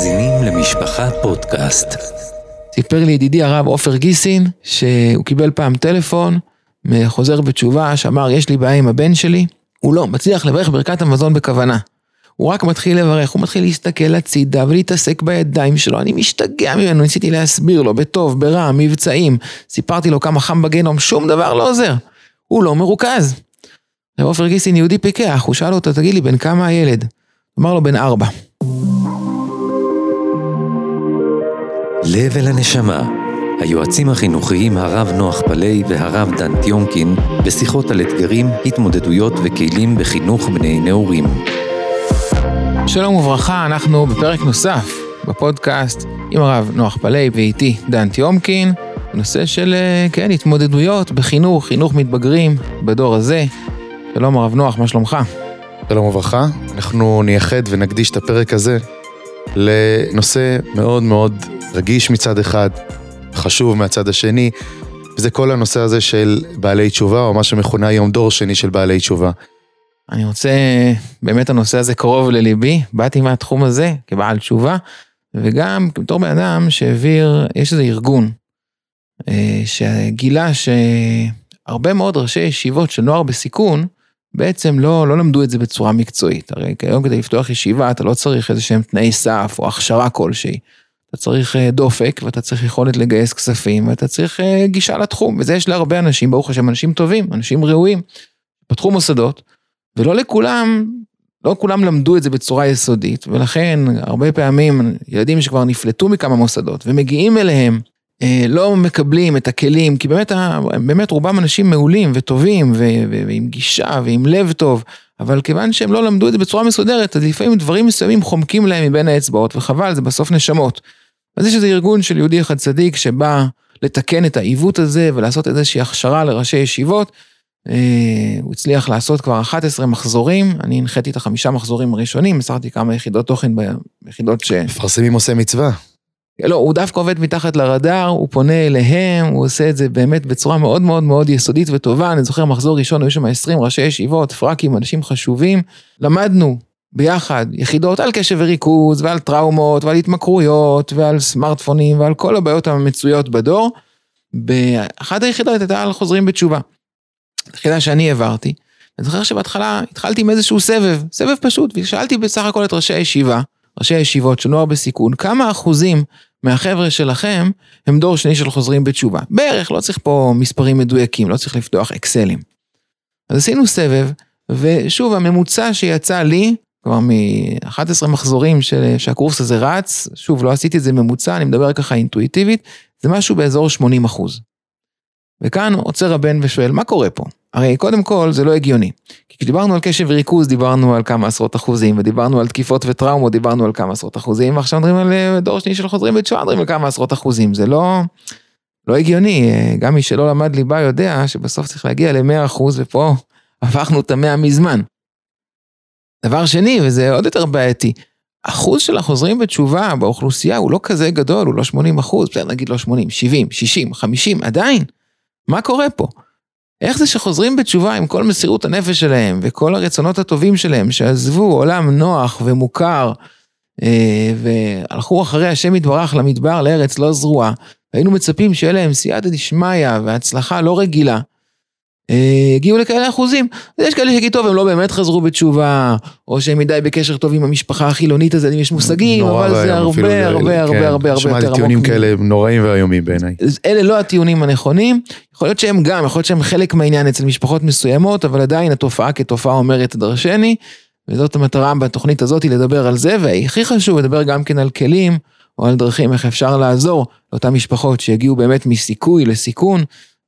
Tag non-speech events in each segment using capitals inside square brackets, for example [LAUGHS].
מאזינים למשפחה פודקאסט. סיפר לי ידידי הרב עופר גיסין, שהוא קיבל פעם טלפון מחוזר בתשובה שאמר יש לי בעיה עם הבן שלי, הוא לא מצליח לברך ברכת המזון בכוונה. הוא רק מתחיל לברך, הוא מתחיל להסתכל הצידה ולהתעסק בידיים שלו, אני משתגע ממנו, ניסיתי להסביר לו, בטוב, ברע, מבצעים, סיפרתי לו כמה חם בגנום, שום דבר לא עוזר. הוא לא מרוכז. עופר גיסין יהודי פיקח, הוא שאל אותו, תגיד לי, בן כמה הילד? אמר לו, בן ארבע. לב אל הנשמה, היועצים החינוכיים הרב נוח פלאי והרב דן טיונקין בשיחות על אתגרים, התמודדויות וכלים בחינוך בני נעורים. שלום וברכה, אנחנו בפרק נוסף בפודקאסט עם הרב נוח פלאי ואיתי דן טיומקין, נושא של, אה, כן, התמודדויות בחינוך, חינוך מתבגרים בדור הזה. שלום הרב נוח, מה שלומך? שלום וברכה, אנחנו נייחד ונקדיש את הפרק הזה לנושא מאוד מאוד רגיש מצד אחד, חשוב מהצד השני, וזה כל הנושא הזה של בעלי תשובה, או מה שמכונה היום דור שני של בעלי תשובה. אני רוצה, באמת הנושא הזה קרוב לליבי, באתי מהתחום הזה כבעל תשובה, וגם בתור בן אדם שהעביר, יש איזה ארגון, אה, שגילה שהרבה מאוד ראשי ישיבות של נוער בסיכון, בעצם לא, לא למדו את זה בצורה מקצועית. הרי כיום כדי לפתוח ישיבה אתה לא צריך איזה שהם תנאי סף או הכשרה כלשהי. אתה צריך אה, דופק ואתה צריך יכולת לגייס כספים ואתה צריך אה, גישה לתחום וזה יש להרבה אנשים ברוך השם אנשים טובים אנשים ראויים. פתחו מוסדות ולא לכולם לא כולם למדו את זה בצורה יסודית ולכן הרבה פעמים ילדים שכבר נפלטו מכמה מוסדות ומגיעים אליהם אה, לא מקבלים את הכלים כי באמת באמת רובם אנשים מעולים וטובים ועם גישה ועם לב טוב אבל כיוון שהם לא למדו את זה בצורה מסודרת אז לפעמים דברים מסוימים חומקים להם מבין האצבעות וחבל זה בסוף נשמות. אז יש איזה ארגון של יהודי אחד צדיק שבא לתקן את העיוות הזה ולעשות איזושהי הכשרה לראשי ישיבות. אה, הוא הצליח לעשות כבר 11 מחזורים, אני הנחיתי את החמישה מחזורים הראשונים, מסרתי כמה יחידות תוכן ביחידות ש... מפרסמים עושה מצווה. לא, הוא דווקא עובד מתחת לרדאר, הוא פונה אליהם, הוא עושה את זה באמת בצורה מאוד מאוד מאוד יסודית וטובה. אני זוכר מחזור ראשון, היו שם 20 ראשי ישיבות, פרקים, אנשים חשובים. למדנו ביחד יחידות על קשב וריכוז ועל טראומות ועל התמכרויות ועל סמארטפונים ועל כל הבעיות המצויות בדור. באחת היחידות הייתה על חוזרים בתשובה. יחידה שאני העברתי. אני זוכר שבהתחלה התחלתי עם איזשהו סבב, סבב פשוט, ושאלתי בסך הכל את ראשי הישיבה, ראשי הישיבות של נוער בסיכון, כמה אחוזים מהחבר'ה שלכם הם דור שני של חוזרים בתשובה. בערך, לא צריך פה מספרים מדויקים, לא צריך לפתוח אקסלים. אז עשינו סבב, ושוב, הממוצע שיצא לי כלומר מ-11 מחזורים של, שהקורס הזה רץ, שוב לא עשיתי את זה ממוצע, אני מדבר ככה אינטואיטיבית, זה משהו באזור 80 אחוז. וכאן עוצר הבן ושואל, מה קורה פה? הרי קודם כל זה לא הגיוני. כי כשדיברנו על קשב וריכוז דיברנו על כמה עשרות אחוזים, ודיברנו על תקיפות וטראומות דיברנו על כמה עשרות אחוזים, ועכשיו מדברים על אה, דור שני של חוזרים בתשובה מדברים על כמה עשרות אחוזים, זה לא, לא הגיוני, אה, גם מי שלא למד ליבה יודע שבסוף צריך להגיע ל-100 אחוז, ופה [LAUGHS] הפכנו את המאה מזמן. דבר שני, וזה עוד יותר בעייתי, אחוז של החוזרים בתשובה באוכלוסייה הוא לא כזה גדול, הוא לא 80 אחוז, בסדר נגיד לא 80, 70, 60, 50, עדיין. מה קורה פה? איך זה שחוזרים בתשובה עם כל מסירות הנפש שלהם וכל הרצונות הטובים שלהם, שעזבו עולם נוח ומוכר, אה, והלכו אחרי השם יתברך למדבר לארץ לא זרועה, היינו מצפים שיהיה להם סייעתא דשמיא והצלחה לא רגילה. אה, הגיעו לכאלה אחוזים. יש כאלה שיגידו, טוב, הם לא באמת חזרו בתשובה, או שהם מדי בקשר טוב עם המשפחה החילונית הזאת, אם יש מושגים, אבל זה הרבה, הרבה, הרבה, הרבה, הרבה יותר עמוק. שמעתי טיעונים כאלה נוראים ואיומים בעיניי. אלה לא הטיעונים הנכונים, יכול להיות שהם גם, יכול להיות שהם חלק מהעניין אצל משפחות מסוימות, אבל עדיין התופעה כתופעה אומרת דרשני, וזאת המטרה בתוכנית הזאת, לדבר על זה, והכי חשוב, לדבר גם כן על כלים, או על דרכים איך אפשר לעזור לאותן משפחות שיגיעו באמת מסיכוי לסיכון.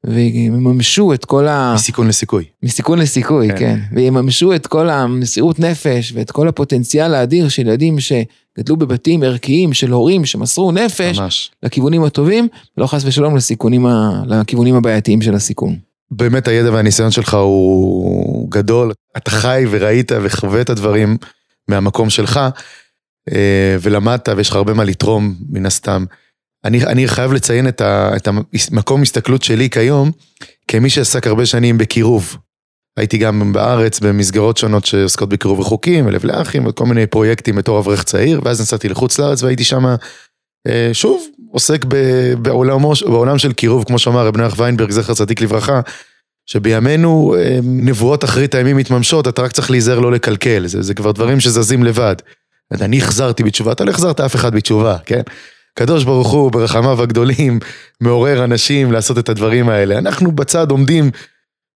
ויממשו את כל ה... מסיכון לסיכוי. מסיכון לסיכוי, כן. כן. ויממשו את כל המסירות נפש ואת כל הפוטנציאל האדיר של ילדים שגדלו בבתים ערכיים של הורים שמסרו נפש. ממש. לכיוונים הטובים, ולא חס ושלום לסיכונים, ה... לכיוונים הבעייתיים של הסיכון. באמת הידע והניסיון שלך הוא גדול, אתה חי וראית וחווה את הדברים מהמקום שלך, אה, ולמדת ויש לך הרבה מה לתרום מן הסתם. אני, אני חייב לציין את, ה, את המקום הסתכלות שלי כיום, כמי שעסק הרבה שנים בקירוב. הייתי גם בארץ במסגרות שונות שעוסקות בקירוב רחוקים, ולב לאחים, וכל מיני פרויקטים בתור אברך צעיר, ואז נסעתי לחוץ לארץ והייתי שם, אה, שוב, עוסק בעולמו, בעולם של קירוב, כמו שאמר רב נח ויינברג, זכר צדיק לברכה, שבימינו אה, נבואות אחרית הימים מתממשות, אתה רק צריך להיזהר לא לקלקל, זה, זה כבר דברים שזזים לבד. אני החזרתי בתשובה, אתה לא החזרת אף אחד בתשובה, כן? הקדוש ברוך הוא ברחמיו הגדולים מעורר אנשים לעשות את הדברים האלה. אנחנו בצד עומדים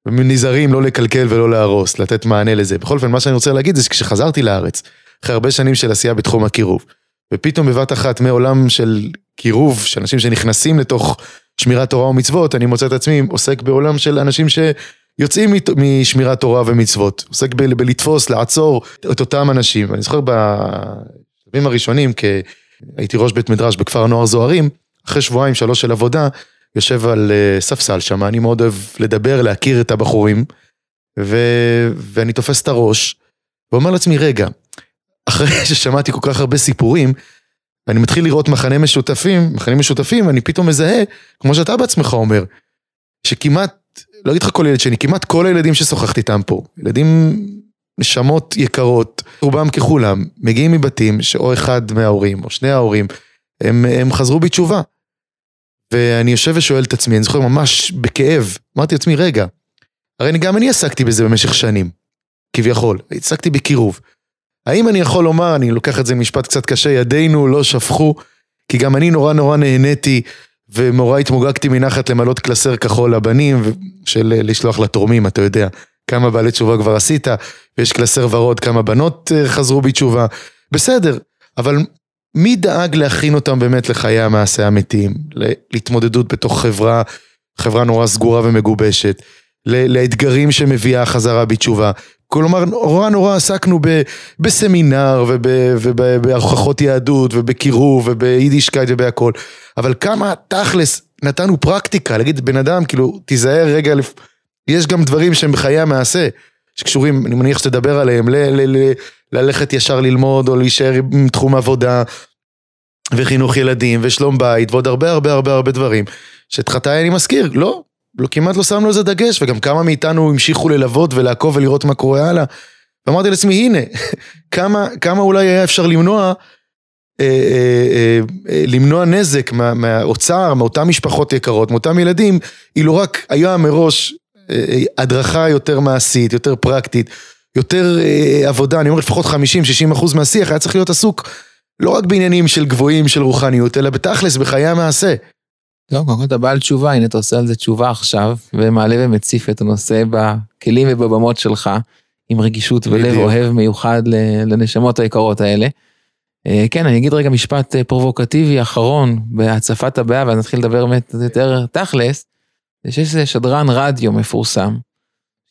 נזהרים לא לקלקל ולא להרוס, לתת מענה לזה. בכל אופן, מה שאני רוצה להגיד זה שכשחזרתי לארץ, אחרי הרבה שנים של עשייה בתחום הקירוב, ופתאום בבת אחת מעולם של קירוב, של אנשים שנכנסים לתוך שמירת תורה ומצוות, אני מוצא את עצמי עוסק בעולם של אנשים שיוצאים משמירת תורה ומצוות. עוסק ב- בלתפוס, לעצור את אותם אנשים. אני זוכר בשלבים הראשונים, כי הייתי ראש בית מדרש בכפר הנוער זוהרים, אחרי שבועיים, שלוש של עבודה, יושב על אה, ספסל שם, אני מאוד אוהב לדבר, להכיר את הבחורים, ו... ואני תופס את הראש, ואומר לעצמי, רגע, אחרי [LAUGHS] ששמעתי כל כך הרבה סיפורים, אני מתחיל לראות מחנה משותפים, מחנים משותפים, אני פתאום מזהה, כמו שאתה בעצמך אומר, שכמעט, לא אגיד לך כל ילד שני, כמעט כל הילדים ששוחחתי איתם פה, ילדים, נשמות יקרות, רובם ככולם, מגיעים מבתים שאו אחד מההורים או שני ההורים, הם, הם חזרו בתשובה. ואני יושב ושואל את עצמי, אני זוכר ממש בכאב, אמרתי לעצמי, רגע, הרי אני, גם אני עסקתי בזה במשך שנים, כביכול, עסקתי בקירוב. האם אני יכול לומר, אני לוקח את זה משפט קצת קשה, ידינו לא שפכו, כי גם אני נורא נורא נהניתי, ומורה התמוגגתי מנחת למלות קלסר כחול לבנים, של לשלוח לתורמים, אתה יודע, כמה בעלי תשובה כבר עשית, ויש קלסר ורוד, כמה בנות אה, חזרו בתשובה, בסדר, אבל מי דאג להכין אותם באמת לחיי המעשה האמיתיים, להתמודדות בתוך חברה, חברה נורא סגורה ומגובשת, לאתגרים שמביאה חזרה בתשובה. כלומר, נורא נורא עסקנו ב, בסמינר ובהוכחות יהדות ובקירוב וביידישקייט ובהכל, אבל כמה תכלס נתנו פרקטיקה, להגיד בן אדם, כאילו, תיזהר רגע, יש גם דברים שהם בחיי המעשה, שקשורים, אני מניח שתדבר עליהם, ל, ל, ל, ללכת ישר ללמוד או להישאר עם תחום עבודה וחינוך ילדים ושלום בית ועוד הרבה הרבה הרבה הרבה דברים שאת חטאי אני מזכיר, לא, לא, כמעט לא שמנו על זה דגש וגם כמה מאיתנו המשיכו ללוות ולעקוב ולראות מה קורה הלאה. ואמרתי לעצמי הנה, [LAUGHS] כמה, כמה אולי היה אפשר למנוע אה, אה, אה, אה, למנוע נזק מה, מהאוצר, מאותן משפחות יקרות, מאותם ילדים, אילו רק היה מראש הדרכה יותר מעשית, יותר פרקטית, יותר אה, עבודה, אני אומר לפחות 50-60 אחוז מהשיח היה צריך להיות עסוק לא רק בעניינים של גבוהים של רוחניות, אלא בתכלס בחיי המעשה. טוב, קודם כל אתה בעל תשובה, הנה אתה עושה על זה תשובה עכשיו, ומעלה ומציף את הנושא בכלים ובבמות שלך, עם רגישות ולב בדיוק. אוהב מיוחד לנשמות היקרות האלה. אה, כן, אני אגיד רגע משפט אה, פרובוקטיבי אחרון בהצפת הבעיה, ואז נתחיל לדבר באמת יותר תכלס, זה שיש שדרן רדיו מפורסם,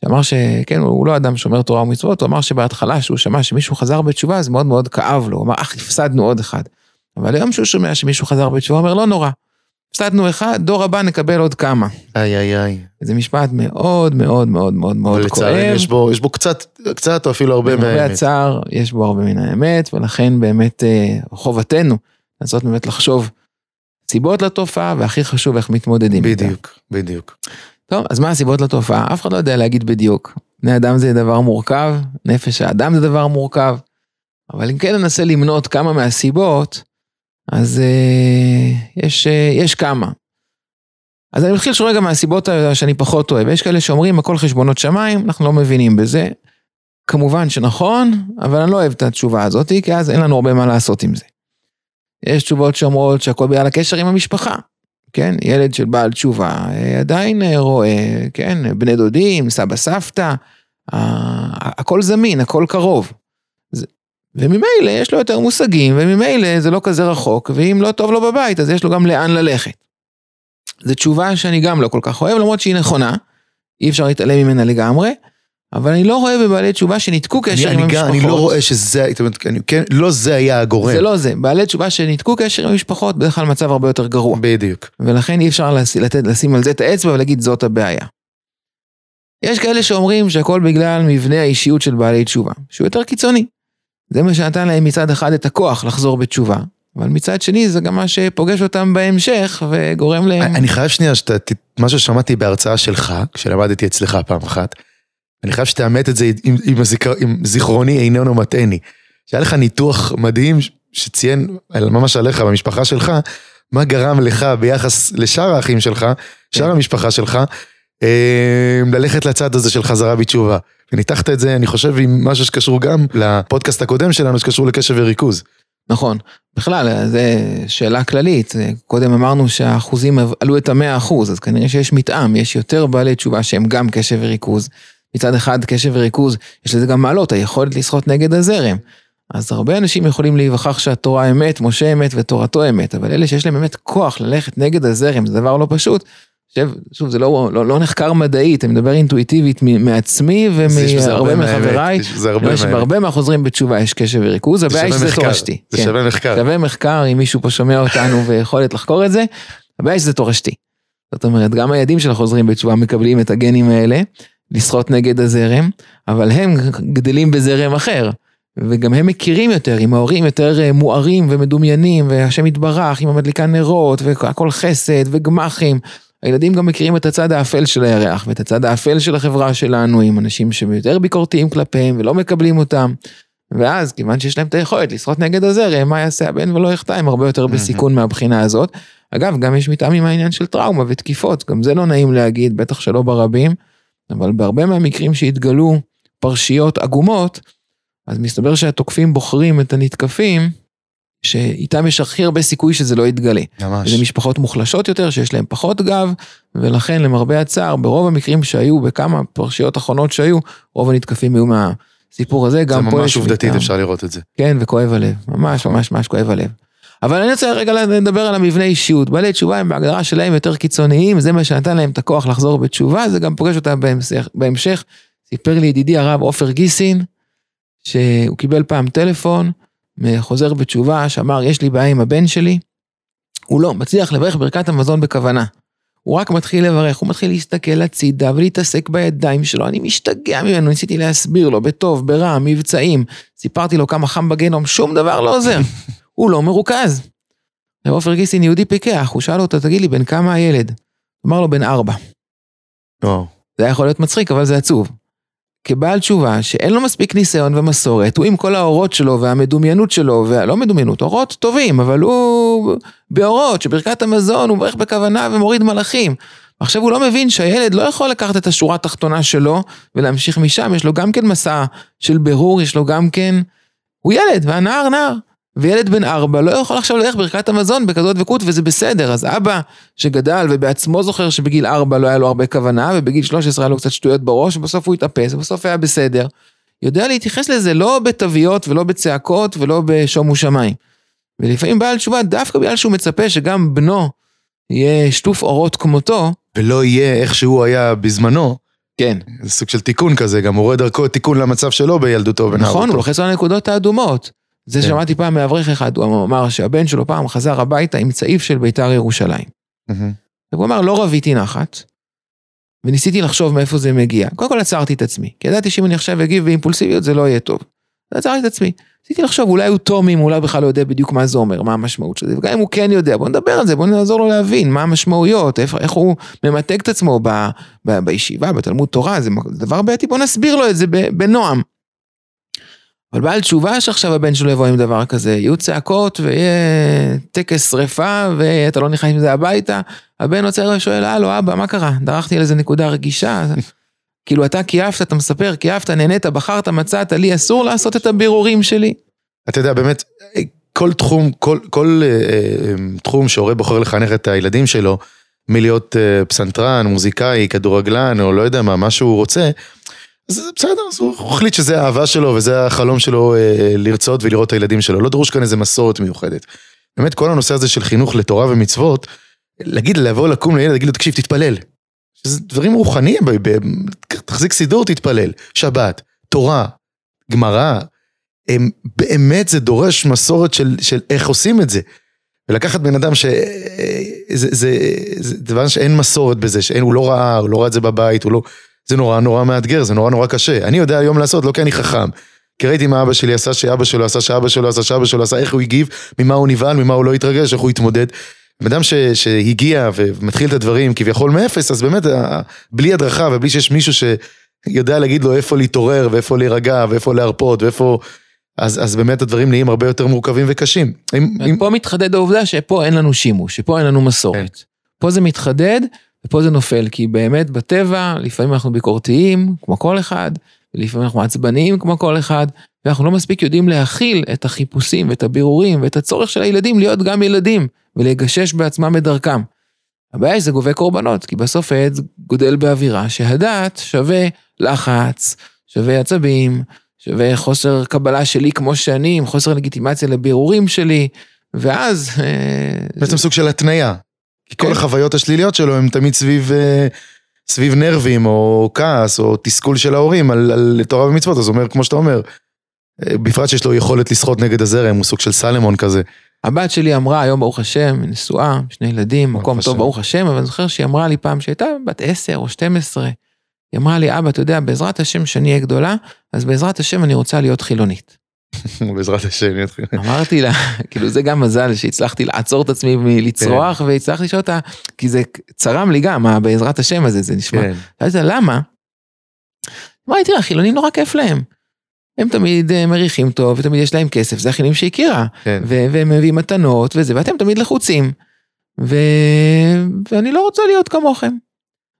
שאמר שכן, הוא לא אדם שומר תורה ומצוות, הוא אמר שבהתחלה שהוא שמע שמישהו חזר בתשובה, זה מאוד מאוד כאב לו, הוא אמר, אך, הפסדנו עוד אחד. אבל היום שהוא שומע שמישהו חזר בתשובה, הוא אומר, לא נורא. הפסדנו אחד, דור הבא נקבל עוד כמה. איי איי איי. זה משפט מאוד מאוד מאוד מאוד מאוד כואב. ולצערי יש בו, יש בו קצת, קצת או אפילו הרבה מהאמת. הרבה הצער, יש בו הרבה מן האמת, ולכן באמת אה, חובתנו לנסות באמת לחשוב סיבות לתופעה, והכי חשוב איך מתמודדים איתה. בדיוק, בדיוק. טוב, אז מה הסיבות לתופעה? אף אחד לא יודע להגיד בדיוק. בני אדם זה דבר מורכב, נפש האדם זה דבר מורכב, אבל אם כן ננסה למנות כמה מהסיבות, אז אה, יש, אה, יש כמה. אז אני מתחיל לשאול רגע מהסיבות שאני פחות אוהב. יש כאלה שאומרים הכל חשבונות שמיים, אנחנו לא מבינים בזה. כמובן שנכון, אבל אני לא אוהב את התשובה הזאת, כי אז אין לנו הרבה מה לעשות עם זה. יש תשובות שאומרות שהכל בגלל הקשר עם המשפחה. כן, ילד של בעל תשובה אה, עדיין אה, רואה, כן, בני דודים, סבא סבתא, הכל זמין, הכל קרוב. וממילא יש לו יותר מושגים, וממילא זה לא כזה רחוק, ואם לא טוב לו בבית, אז יש לו גם לאן ללכת. זו תשובה שאני גם לא כל כך אוהב, למרות שהיא נכונה, אי אפשר להתעלם ממנה לגמרי, אבל אני לא רואה בבעלי תשובה שניתקו קשר אני, עם המשפחות. אני לא רואה שזה, זאת אומרת, אני, כן, לא זה היה הגורם. זה לא זה, בעלי תשובה שניתקו קשר עם המשפחות, בדרך כלל מצב הרבה יותר גרוע. בדיוק. ולכן אי אפשר לש, לתת, לשים על זה את האצבע ולהגיד זאת הבעיה. יש כאלה שאומרים שהכל בגלל מבנה האישיות של בעלי תשובה, שהוא יותר קיצוני. זה מה שנתן להם מצד אחד את הכוח לחזור בתשובה, אבל מצד שני זה גם מה שפוגש אותם בהמשך וגורם להם... אני חייב שנייה, שאתה, מה ששמעתי בהרצאה שלך, כשלמדתי אצלך פעם אחת, אני חייב שתאמת את זה עם, עם, הזיכר, עם זיכרוני איננו מטעני. שהיה לך ניתוח מדהים שציין ממש עליך במשפחה שלך, מה גרם לך ביחס לשאר האחים שלך, שאר המשפחה שלך, אה, ללכת לצד הזה של חזרה בתשובה. וניתחת את זה, אני חושב, עם משהו שקשור גם לפודקאסט הקודם שלנו, שקשור לקשב וריכוז. נכון, בכלל, זו שאלה כללית, קודם אמרנו שהאחוזים עלו את המאה אחוז, אז כנראה שיש מתאם, יש יותר בעלי תשובה שהם גם קשב וריכוז. מצד אחד קשב וריכוז, יש לזה גם מעלות, היכולת לשחות נגד הזרם. אז הרבה אנשים יכולים להיווכח שהתורה אמת, משה אמת ותורתו אמת, אבל אלה שיש להם באמת כוח ללכת נגד הזרם, זה דבר לא פשוט. שוב, שוב זה לא, לא, לא נחקר מדעית, אני מדבר אינטואיטיבית מעצמי ומהרבה מחבריי. זה הרבה מהאמת. בהרבה מהחוזרים בתשובה יש קשב וריכוז, הבעיה היא שזה תורשתי. זה כן. שווה מחקר. שווה מחקר, אם מישהו פה שומע אותנו [LAUGHS] ויכולת לחקור את זה, הבעיה היא שזה תורשתי. זאת אומרת, גם הילדים של החוזרים בתשובה מקבלים את הגנים האלה, לשחות נגד הזרם, אבל הם גדלים בזרם אחר. וגם הם מכירים יותר, עם ההורים יותר אה, מוארים ומדומיינים, והשם יתברך, עם המדליקה נרות, והכל חסד וגמחים. הילדים גם מכירים את הצד האפל של הירח, ואת הצד האפל של החברה שלנו, עם אנשים שיותר ביקורתיים כלפיהם ולא מקבלים אותם. ואז, כיוון שיש להם את היכולת לשחות נגד הזרם, מה יעשה הבן ולא יחטא, הם הרבה יותר בסיכון מהבחינה הזאת. אגב, גם יש מתאם עם העניין של טראומה ותקיפות, גם זה לא נעים להגיד, בטח שלא ברבים, אבל בהרבה מהמקרים שהתגלו פרשיות עגומות, אז מסתבר שהתוקפים בוחרים את הנתקפים, שאיתם יש הכי הרבה סיכוי שזה לא יתגלה. ממש. זה משפחות מוחלשות יותר, שיש להן פחות גב, ולכן למרבה הצער, ברוב המקרים שהיו, בכמה פרשיות אחרונות שהיו, רוב הנתקפים היו מהסיפור הזה, גם פה יש... זה ממש עובדתית, אפשר לראות את זה. כן, וכואב הלב, ממש ממש ממש כואב הלב. אבל אני רוצה רגע לדבר על המבנה אישיות. בעלי תשובה הם בהגדרה שלהם יותר קיצוניים, זה מה שנתן להם את הכוח לחזור בתשובה, זה גם פוגש אותם בהמשך. בהמשך. סיפר לי ידידי הרב עופר גיסין, שהוא קיבל פעם טלפון מחוזר בתשובה שאמר, יש לי בעיה עם הבן שלי, הוא לא מצליח לברך ברכת המזון בכוונה. הוא רק מתחיל לברך, הוא מתחיל להסתכל הצידה ולהתעסק בידיים שלו, אני משתגע ממנו, ניסיתי להסביר לו, בטוב, ברע, מבצעים, סיפרתי לו כמה חם בגיהנום, שום דבר לא עוזר, [LAUGHS] הוא לא מרוכז. ועופר גיסין יהודי פיקח, הוא שאל אותו, תגיד לי, בן כמה הילד? אמר לו, בן ארבע. או. זה היה יכול להיות מצחיק, אבל זה עצוב. כבעל תשובה שאין לו מספיק ניסיון ומסורת, הוא עם כל האורות שלו והמדומיינות שלו, ולא מדומיינות, אורות טובים, אבל הוא באורות, שברכת המזון הוא מברך בכוונה ומוריד מלאכים. עכשיו הוא לא מבין שהילד לא יכול לקחת את השורה התחתונה שלו ולהמשיך משם, יש לו גם כן מסע של בירור, יש לו גם כן... הוא ילד, והנער נער. וילד בן ארבע לא יכול עכשיו ללכת ברכת המזון בכזאת דבקות וזה בסדר, אז אבא שגדל ובעצמו זוכר שבגיל ארבע לא היה לו הרבה כוונה ובגיל 13 היה לו קצת שטויות בראש ובסוף הוא התאפס ובסוף היה בסדר. יודע להתייחס לזה לא בתוויות ולא בצעקות ולא בשומו שמיים. ולפעמים בעל תשובה דווקא בגלל שהוא מצפה שגם בנו יהיה שטוף אורות כמותו. ולא יהיה איך שהוא היה בזמנו. כן. זה סוג של תיקון כזה, גם מורה דרכו תיקון למצב שלו בילדותו ונערותו. נכון, הוא לוחץ על הנקודות האדומות. זה כן. שמעתי פעם מאברך אחד, הוא אמר שהבן שלו פעם חזר הביתה עם צעיף של בית"ר ירושלים. והוא אמר, לא רביתי נחת, וניסיתי לחשוב מאיפה זה מגיע. קודם כל עצרתי את עצמי, כי ידעתי שאם אני עכשיו אגיב באימפולסיביות זה לא יהיה טוב. עצרתי את עצמי. ניסיתי לחשוב, אולי הוא תומים, אולי בכלל לא יודע בדיוק מה זה אומר, מה המשמעות של זה, וגם אם הוא כן יודע, בוא נדבר על זה, בוא נעזור לו להבין מה המשמעויות, איך, איך הוא ממתג את עצמו ב, ב, בישיבה, בתלמוד תורה, זה דבר בעייתי, בוא נסביר לו את זה בנועם. אבל בעל תשובה שעכשיו הבן שלו יבוא עם דבר כזה, יהיו צעקות ויהיה טקס שרפה ואתה לא נכנס עם זה הביתה, הבן עוצר ושואל, הלו אבא, מה קרה? דרכתי על איזה נקודה רגישה. [LAUGHS] כאילו אתה קייפת, אתה מספר, קייפת, נהנית, בחרת, מצאת, לי אסור לעשות את הבירורים שלי. אתה יודע, באמת, כל תחום, כל, כל אה, אה, תחום שהורה בוחר לחנך את הילדים שלו, מלהיות אה, פסנתרן, מוזיקאי, כדורגלן, או לא יודע מה, מה שהוא רוצה, אז בסדר, אז הוא החליט שזה האהבה שלו וזה החלום שלו אה, לרצות ולראות את הילדים שלו. לא דרוש כאן איזה מסורת מיוחדת. באמת, כל הנושא הזה של חינוך לתורה ומצוות, להגיד, לבוא לקום לילד, להגיד לו, תקשיב, תתפלל. שזה דברים רוחניים, תחזיק סידור, תתפלל. שבת, תורה, גמרא. באמת זה דורש מסורת של, של איך עושים את זה. ולקחת בן אדם ש... אה, זה, זה, זה דבר שאין מסורת בזה, שהוא לא ראה, הוא לא ראה את זה בבית, הוא לא... זה נורא נורא מאתגר, זה נורא נורא קשה. אני יודע היום לעשות, לא כי אני חכם. כי ראיתי מה אבא שלי עשה, שאבא שלו עשה, שאבא שלו עשה, שאבא שלו עשה, איך הוא הגיב, ממה הוא נבהל, ממה הוא לא התרגש, איך הוא התמודד. בן אדם ש, שהגיע ומתחיל את הדברים כביכול מאפס, אז באמת, בלי הדרכה ובלי שיש מישהו יודע להגיד לו איפה להתעורר ואיפה להירגע ואיפה להרפות ואיפה... אז, אז באמת הדברים נהיים הרבה יותר מורכבים וקשים. אם, אם... פה מתחדד העובדה שפה אין לנו שימוש, שפה אין לנו מסורת. כן. פה זה מתחדד ופה זה נופל, כי באמת בטבע לפעמים אנחנו ביקורתיים, כמו כל אחד, ולפעמים אנחנו עצבניים כמו כל אחד, ואנחנו לא מספיק יודעים להכיל את החיפושים ואת הבירורים ואת הצורך של הילדים להיות גם ילדים, ולגשש בעצמם את דרכם. הבעיה היא שזה גובה קורבנות, כי בסוף העץ גודל באווירה שהדת שווה לחץ, שווה עצבים, שווה חוסר קבלה שלי כמו שאני, עם חוסר לגיטימציה לבירורים שלי, ואז... אה, בעצם סוג של התניה. כי כל כן. החוויות השליליות שלו הם תמיד סביב, אה, סביב נרבים או כעס או תסכול של ההורים על, על תורה ומצוות, אז הוא אומר, כמו שאתה אומר, אה, בפרט שיש לו יכולת לשחות נגד הזרם, הוא סוג של סלמון כזה. הבת שלי אמרה, היום ברוך השם, נשואה, שני ילדים, מקום טוב ברוך השם, אבל אני זוכר שהיא אמרה לי פעם שהייתה בת 10 או 12, היא אמרה לי, אבא, אתה יודע, בעזרת השם שאני אהיה גדולה, אז בעזרת השם אני רוצה להיות חילונית. [LAUGHS] בעזרת השם. אמרתי לה, כאילו זה גם מזל שהצלחתי לעצור את עצמי מלצרוח כן. והצלחתי לשאול אותה, כי זה צרם לי גם, בעזרת השם הזה, זה נשמע. שאלתי לה, למה? אמרתי, תראה, חילונים נורא כיף להם. הם תמיד אה, מריחים טוב ותמיד יש להם כסף, זה החילונים שהכירה. כן. והם מביאים מתנות וזה, ואתם תמיד לחוצים. ו... ואני לא רוצה להיות כמוכם.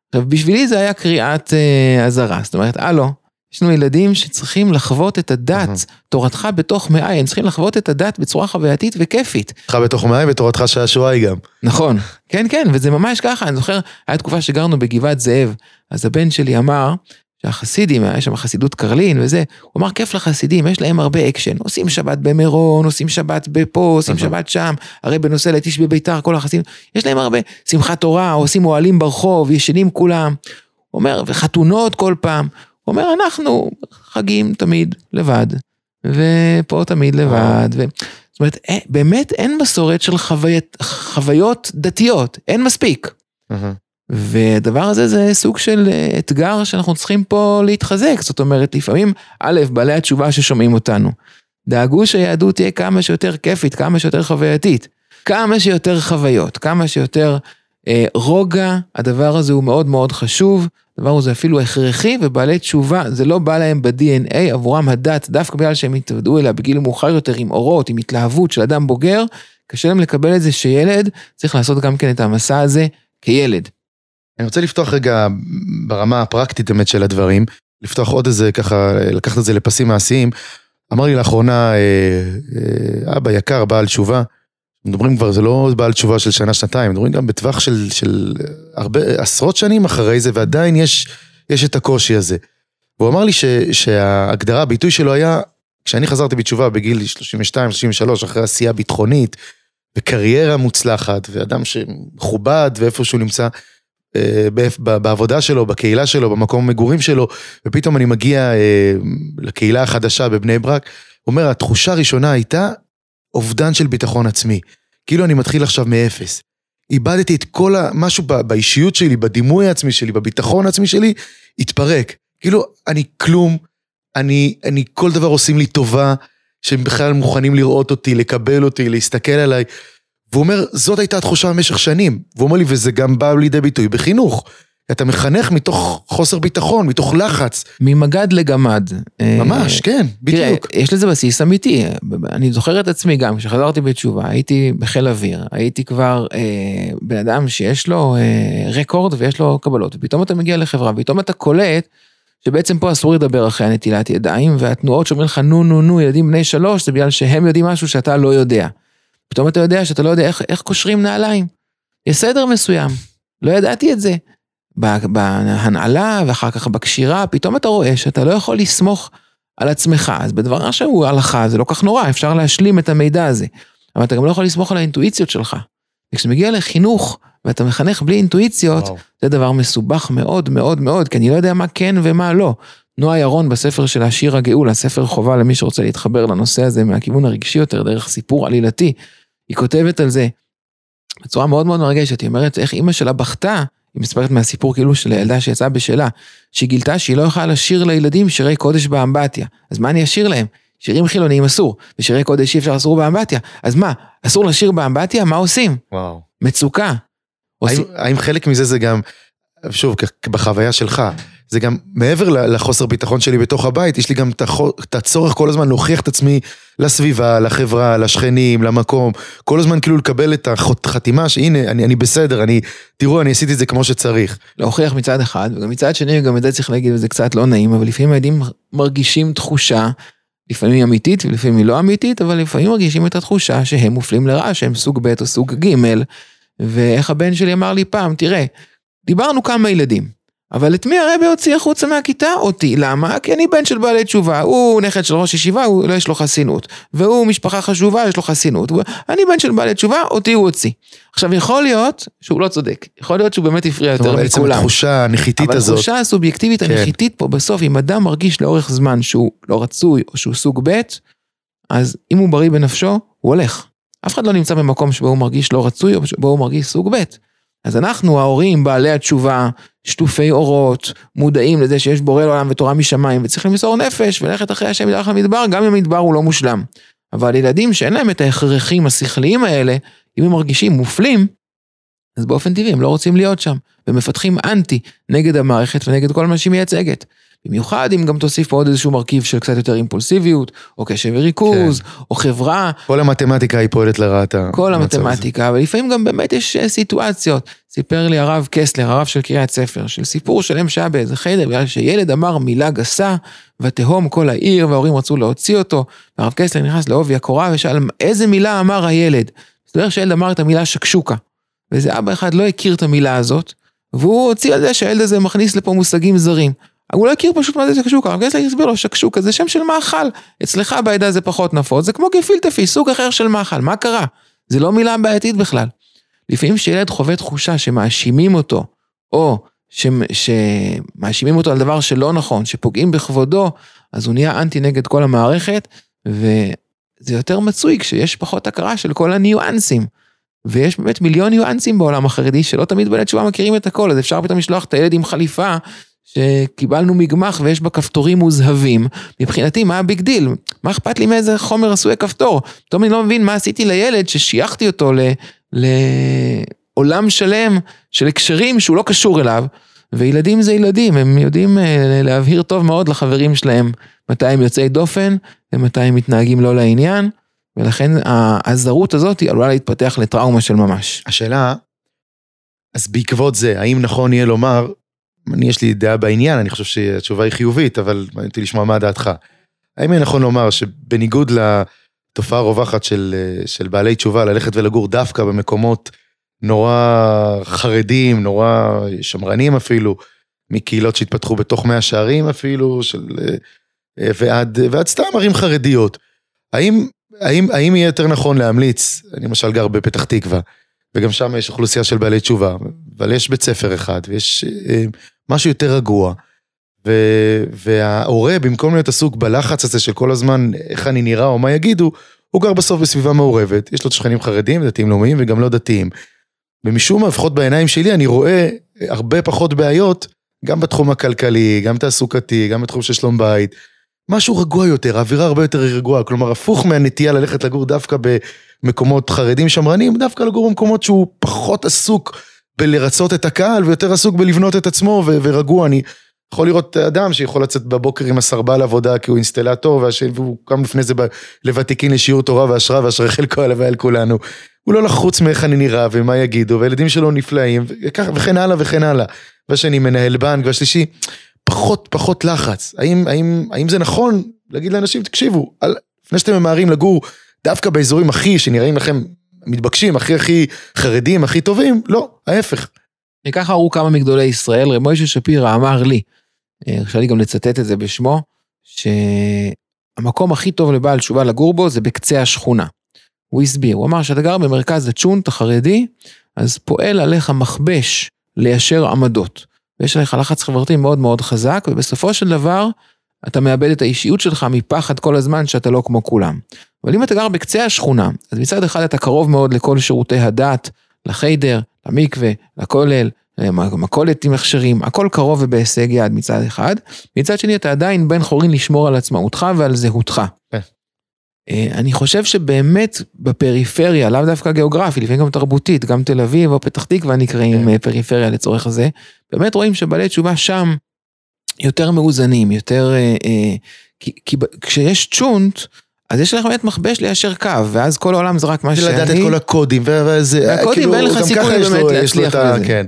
עכשיו, בשבילי זה היה קריאת אה, אזהרה, זאת אומרת, הלו, יש לנו ילדים שצריכים לחוות את הדת, תורתך בתוך מעיים, צריכים לחוות את הדת בצורה חווייתית וכיפית. תורתך בתוך מעיי ותורתך שעשועיי היא גם. נכון, כן כן, וזה ממש ככה, אני זוכר, היה תקופה שגרנו בגבעת זאב, אז הבן שלי אמר, שהחסידים, היה שם חסידות קרלין וזה, הוא אמר כיף לחסידים, יש להם הרבה אקשן, עושים שבת במירון, עושים שבת בפה, עושים שבת שם, הרי נוסעים לטיש בביתר, כל החסידים, יש להם הרבה, שמחת תורה, עושים אוהלים ברחוב, ישנים כולם, הוא אומר, וחתונות כל פעם, הוא אומר, אנחנו חגים תמיד לבד, ופה תמיד לבד, ו... זאת אומרת, אה, באמת אין מסורת של חוויית, חוויות דתיות, אין מספיק. והדבר הזה זה סוג של אה, אתגר שאנחנו צריכים פה להתחזק, זאת אומרת, לפעמים, א', בעלי התשובה ששומעים אותנו, דאגו שהיהדות תהיה כמה שיותר כיפית, כמה שיותר חווייתית, כמה שיותר חוויות, כמה שיותר אה, רוגע, הדבר הזה הוא מאוד מאוד חשוב, הדבר הזה אפילו הכרחי, ובעלי תשובה, זה לא בא להם ב-DNA, עבורם הדת, דווקא בגלל שהם התוודעו אליה בגיל מאוחר יותר עם אורות, עם התלהבות של אדם בוגר, קשה להם לקבל את זה שילד צריך לעשות גם כן את המסע הזה כילד. אני רוצה לפתוח רגע ברמה הפרקטית באמת של הדברים, לפתוח עוד איזה ככה, לקחת את זה לפסים מעשיים. אמר לי לאחרונה, אה, אה, אבא יקר, בעל תשובה, מדברים כבר, זה לא בעל תשובה של שנה, שנתיים, מדברים גם בטווח של, של הרבה, עשרות שנים אחרי זה, ועדיין יש, יש את הקושי הזה. והוא אמר לי ש, שההגדרה, הביטוי שלו היה, כשאני חזרתי בתשובה בגיל 32-33, אחרי עשייה ביטחונית, וקריירה מוצלחת, ואדם שמכובד ואיפה שהוא נמצא, אה, בעבודה שלו, בקהילה שלו, במקום המגורים שלו, ופתאום אני מגיע אה, לקהילה החדשה בבני ברק, הוא אומר, התחושה הראשונה הייתה אובדן של ביטחון עצמי. כאילו אני מתחיל עכשיו מאפס. איבדתי את כל ה... משהו באישיות שלי, בדימוי העצמי שלי, בביטחון העצמי שלי, התפרק. כאילו, אני כלום, אני, אני, כל דבר עושים לי טובה, שהם בכלל מוכנים לראות אותי, לקבל אותי, להסתכל עליי. והוא אומר, זאת הייתה התחושה במשך שנים. והוא אומר לי, וזה גם בא לידי ביטוי בחינוך. אתה מחנך מתוך חוסר ביטחון, מתוך לחץ. ממגד לגמד. ממש, כן, בדיוק. תראה, יש לזה בסיס אמיתי. אני זוכר את עצמי גם, כשחזרתי בתשובה, הייתי בחיל אוויר, הייתי כבר אה, בן אדם שיש לו אה, רקורד ויש לו קבלות, ופתאום אתה מגיע לחברה, ופתאום אתה קולט שבעצם פה אסור לדבר אחרי הנטילת ידיים, והתנועות שאומרים לך נו נו נו ילדים בני שלוש, זה בגלל שהם יודעים משהו שאתה לא יודע. פתאום אתה יודע שאתה לא יודע איך, איך קושרים נעליים. יש סדר מסוים, לא ידעתי את זה. בהנעלה ואחר כך בקשירה, פתאום אתה רואה שאתה לא יכול לסמוך על עצמך, אז בדבר שהוא הלכה זה לא כך נורא, אפשר להשלים את המידע הזה, אבל אתה גם לא יכול לסמוך על האינטואיציות שלך. וכשאתה מגיע לחינוך ואתה מחנך בלי אינטואיציות, וואו. זה דבר מסובך מאוד מאוד מאוד, כי אני לא יודע מה כן ומה לא. נועה ירון בספר של השיר הגאול, הספר חובה למי שרוצה להתחבר לנושא הזה מהכיוון הרגשי יותר, דרך סיפור עלילתי, היא כותבת על זה בצורה מאוד מאוד מרגשת, היא אומרת איך אימא שלה בכתה היא מספרת מהסיפור כאילו של הילדה שיצאה בשלה, שהיא גילתה שהיא לא יכולה לשיר לילדים שירי קודש באמבטיה. אז מה אני אשיר להם? שירים חילוניים אסור, ושירי קודש אי אפשר אסור באמבטיה. אז מה, אסור לשיר באמבטיה? מה עושים? וואו. מצוקה. האם, האם חלק מזה זה גם, שוב, בחוויה שלך, זה גם מעבר לחוסר ביטחון שלי בתוך הבית, יש לי גם את הצורך כל הזמן להוכיח את עצמי לסביבה, לחברה, לשכנים, למקום, כל הזמן כאילו לקבל את החתימה שהנה, אני, אני בסדר, אני, תראו, אני עשיתי את זה כמו שצריך. להוכיח מצד אחד, וגם מצד שני, גם את זה צריך להגיד, וזה קצת לא נעים, אבל לפעמים הילדים מרגישים תחושה, לפעמים אמיתית ולפעמים היא לא אמיתית, אבל לפעמים מרגישים את התחושה שהם מופלים לרעה, שהם סוג ב' או סוג ג', ואיך הבן שלי אמר לי פעם, תראה, דיברנו כמה ילדים, אבל את מי הרבי הוציא החוצה מהכיתה? אותי. למה? כי אני בן של בעלי תשובה. הוא נכד של ראש ישיבה, הוא, לא יש לו חסינות. והוא משפחה חשובה, יש לו חסינות. אני בן של בעלי תשובה, אותי הוא הוציא. עכשיו, יכול להיות שהוא לא צודק. יכול להיות שהוא באמת הפריע יותר כלומר, בעצם מכולם. התחושה הנחיתית אבל הזאת, התחושה הסובייקטיבית כן. הנחיתית פה בסוף, אם אדם מרגיש לאורך זמן שהוא לא רצוי או שהוא סוג ב', אז אם הוא בריא בנפשו, הוא הולך. אף אחד לא נמצא במקום שבו הוא מרגיש לא רצוי או שבו הוא מרגיש סוג ב'. אז אנחנו ההורים, בעלי התשובה, שטופי אורות, מודעים לזה שיש בורא לעולם ותורה משמיים, וצריכים למסור נפש וללכת אחרי השם מדרך למדבר, גם אם המדבר הוא לא מושלם. אבל ילדים שאין להם את ההכרחים השכליים האלה, אם הם מרגישים מופלים, אז באופן טבעי הם לא רוצים להיות שם, ומפתחים אנטי נגד המערכת ונגד כל מה שהיא מייצגת. במיוחד אם גם תוסיף פה עוד איזשהו מרכיב של קצת יותר אימפולסיביות, או קשב וריכוז, או חברה, כל המתמטיקה היא פועלת לרעת כל המצב הזה. המתמטיקה, אבל לפעמים גם באמת יש אה, סיטואציות. סיפר לי הרב קסלר, הרב של קריית ספר, של סיפור שלם שהיה באיזה חדר, בגלל שילד אמר מילה גסה, ותהום כל העיר, וההורים רצו להוציא אותו, והרב קסלר נכנס לעובי הקורה ושאל, איזה מילה אמר הילד? מסתבר שהילד אמר את המילה שקשוקה. ואיזה אבא אחד לא הכיר את המילה הזאת, והוא הוציא על זה שהילד הזה מכניס לפה מושגים זרים. הוא לא הכיר פשוט מה זה שקשוקה, הרב קסלר הסביר לו שקשוקה זה שם של מאכל, אצלך בעדה זה פחות נפוץ, זה כמו גפילטפי, סוג אחר של מאכל, מה קרה? זה לא מילה בעייתית בכלל. לפעמים כשילד חווה תחושה שמאשימים אותו, או. שמאשימים אותו על דבר שלא נכון, שפוגעים בכבודו, אז הוא נהיה אנטי נגד כל המערכת, וזה יותר מצוי כשיש פחות הכרה של כל הניואנסים. ויש באמת מיליון ניואנסים בעולם החרדי שלא תמיד בני תשובה מכירים את הכל, אז אפשר פתאום לשלוח את הילד עם חליפה שקיבלנו מגמח ויש בה כפתורים מוזהבים. מבחינתי, מה ה big deal? מה אכפת לי מאיזה חומר עשוי כפתור? פתאום אני לא מבין מה עשיתי לילד ששייכתי אותו. לעולם שלם של הקשרים שהוא לא קשור אליו. וילדים זה ילדים, הם יודעים אה, להבהיר טוב מאוד לחברים שלהם מתי הם יוצאי דופן ומתי הם מתנהגים לא לעניין, ולכן הזרות הזאת היא עלולה להתפתח לטראומה של ממש. השאלה, אז בעקבות זה, האם נכון יהיה לומר, אני יש לי דעה בעניין, אני חושב שהתשובה היא חיובית, אבל מעניין אותי לשמוע מה דעתך. האם יהיה נכון לומר שבניגוד לתופעה הרווחת של, של בעלי תשובה ללכת ולגור דווקא במקומות נורא חרדים, נורא שמרנים אפילו, מקהילות שהתפתחו בתוך מאה שערים אפילו, של, ועד, ועד סתם ערים חרדיות. האם, האם, האם יהיה יותר נכון להמליץ, אני למשל גר בפתח תקווה, וגם שם יש אוכלוסייה של בעלי תשובה, אבל יש בית ספר אחד, ויש אה, משהו יותר רגוע. ו, וההורה, במקום להיות עסוק בלחץ הזה של כל הזמן איך אני נראה או מה יגידו, הוא גר בסוף בסביבה מעורבת, יש לו שכנים חרדים, דתיים לאומיים וגם לא דתיים. ומשום מה, לפחות בעיניים שלי, אני רואה הרבה פחות בעיות, גם בתחום הכלכלי, גם תעסוקתי, גם בתחום של שלום בית. משהו רגוע יותר, האווירה הרבה יותר רגועה, כלומר הפוך מהנטייה ללכת לגור דווקא במקומות חרדים שמרנים, דווקא לגור במקומות שהוא פחות עסוק בלרצות את הקהל ויותר עסוק בלבנות את עצמו ו- ורגוע. אני יכול לראות אדם שיכול לצאת בבוקר עם הסרבל עבודה כי הוא אינסטלטור והשם, והוא קם לפני זה ב- לוותיקין לשיעור תורה והשראה ואשרי חלקו הלוואי על כולנו. הוא לא לחוץ מאיך אני נראה ומה יגידו והילדים שלו נפלאים וכך וכן הלאה וכן הלאה. והשני מנהל בנק והשלישי פחות פחות לחץ. האם, האם, האם זה נכון להגיד לאנשים תקשיבו, אל, לפני שאתם ממהרים לגור דווקא באזורים הכי שנראים לכם מתבקשים, הכי הכי חרדים, הכי טובים, לא, ההפך. וככה אמרו כמה מגדולי ישראל, רב מוישה שפירא אמר לי, אה, הרשה לי גם לצטט את זה בשמו, שהמקום הכי טוב לבעל תשובה לגור בו זה בקצה השכונה. הוא הסביר, הוא אמר שאתה גר במרכז הצ'ונט החרדי, אז פועל עליך מכבש ליישר עמדות. ויש עליך לחץ חברתי מאוד מאוד חזק, ובסופו של דבר אתה מאבד את האישיות שלך מפחד כל הזמן שאתה לא כמו כולם. אבל אם אתה גר בקצה השכונה, אז מצד אחד אתה קרוב מאוד לכל שירותי הדת, לחיידר, למקווה, לכולל, מכולת עם הכשרים, הכל קרוב ובהישג יד מצד אחד, מצד שני אתה עדיין בן חורין לשמור על עצמאותך ועל זהותך. כן. אה, אני חושב שבאמת בפריפריה, לאו דווקא גיאוגרפי, לפעמים גם תרבותית, גם תל אביב או פתח תקווה נקראים כן. אה, פריפריה לצורך הזה, באמת רואים שבעלי תשובה שם יותר מאוזנים, יותר, אה, כי, כי כשיש צ'ונט, אז יש לך באמת מכבש ליישר קו, ואז כל העולם זה רק מה שאני, לדעת את כל הקודים, וזה, והקודים, כאילו, ואין לך סיכוי באמת להצליח בזה. כן.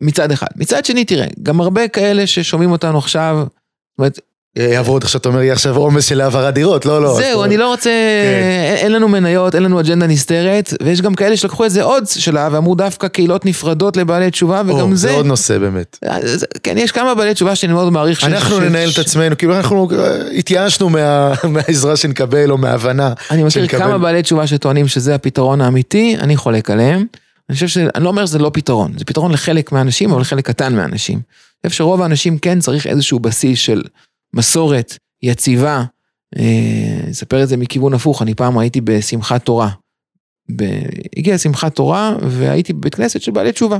מצד אחד. מצד שני, תראה, גם הרבה כאלה ששומעים אותנו עכשיו, זאת אומרת, יעברו עוד עכשיו, אתה אומר, יהיה עכשיו עומס של העברת דירות, לא, לא. זהו, אני לא רוצה, כן. אין- לנו מניות, אין לנו אג'נדה נסתרת, ויש גם כאלה שלקחו את זה עוד שלב, ואמרו דווקא קהילות נפרדות לבעלי תשובה, וגם זה זה, עוד נושא באמת. אז- כן, יש כמה בעלי תשובה שאני מאוד מעריך. ש- אנחנו ננהל את עצמנו, כאילו אנחנו אה, התייאשנו מה- [LAUGHS] מהעזרה שנקבל או מההבנה. אני מכיר. כמה בעלי תשובה שטוענים שזה הפתרון האמיתי, אני חולק עליהם. אני חושב ש... אני לא אומר שזה לא פתרון, זה פתרון לחלק מהאנשים, אבל לחלק קטן מהאנשים. אני חושב שרוב האנשים כן צריך איזשהו בסיס של מסורת, יציבה. אה, אספר את זה מכיוון הפוך, אני פעם הייתי בשמחת תורה. ב... הגיעה שמחת תורה והייתי בבית כנסת של בעלי תשובה.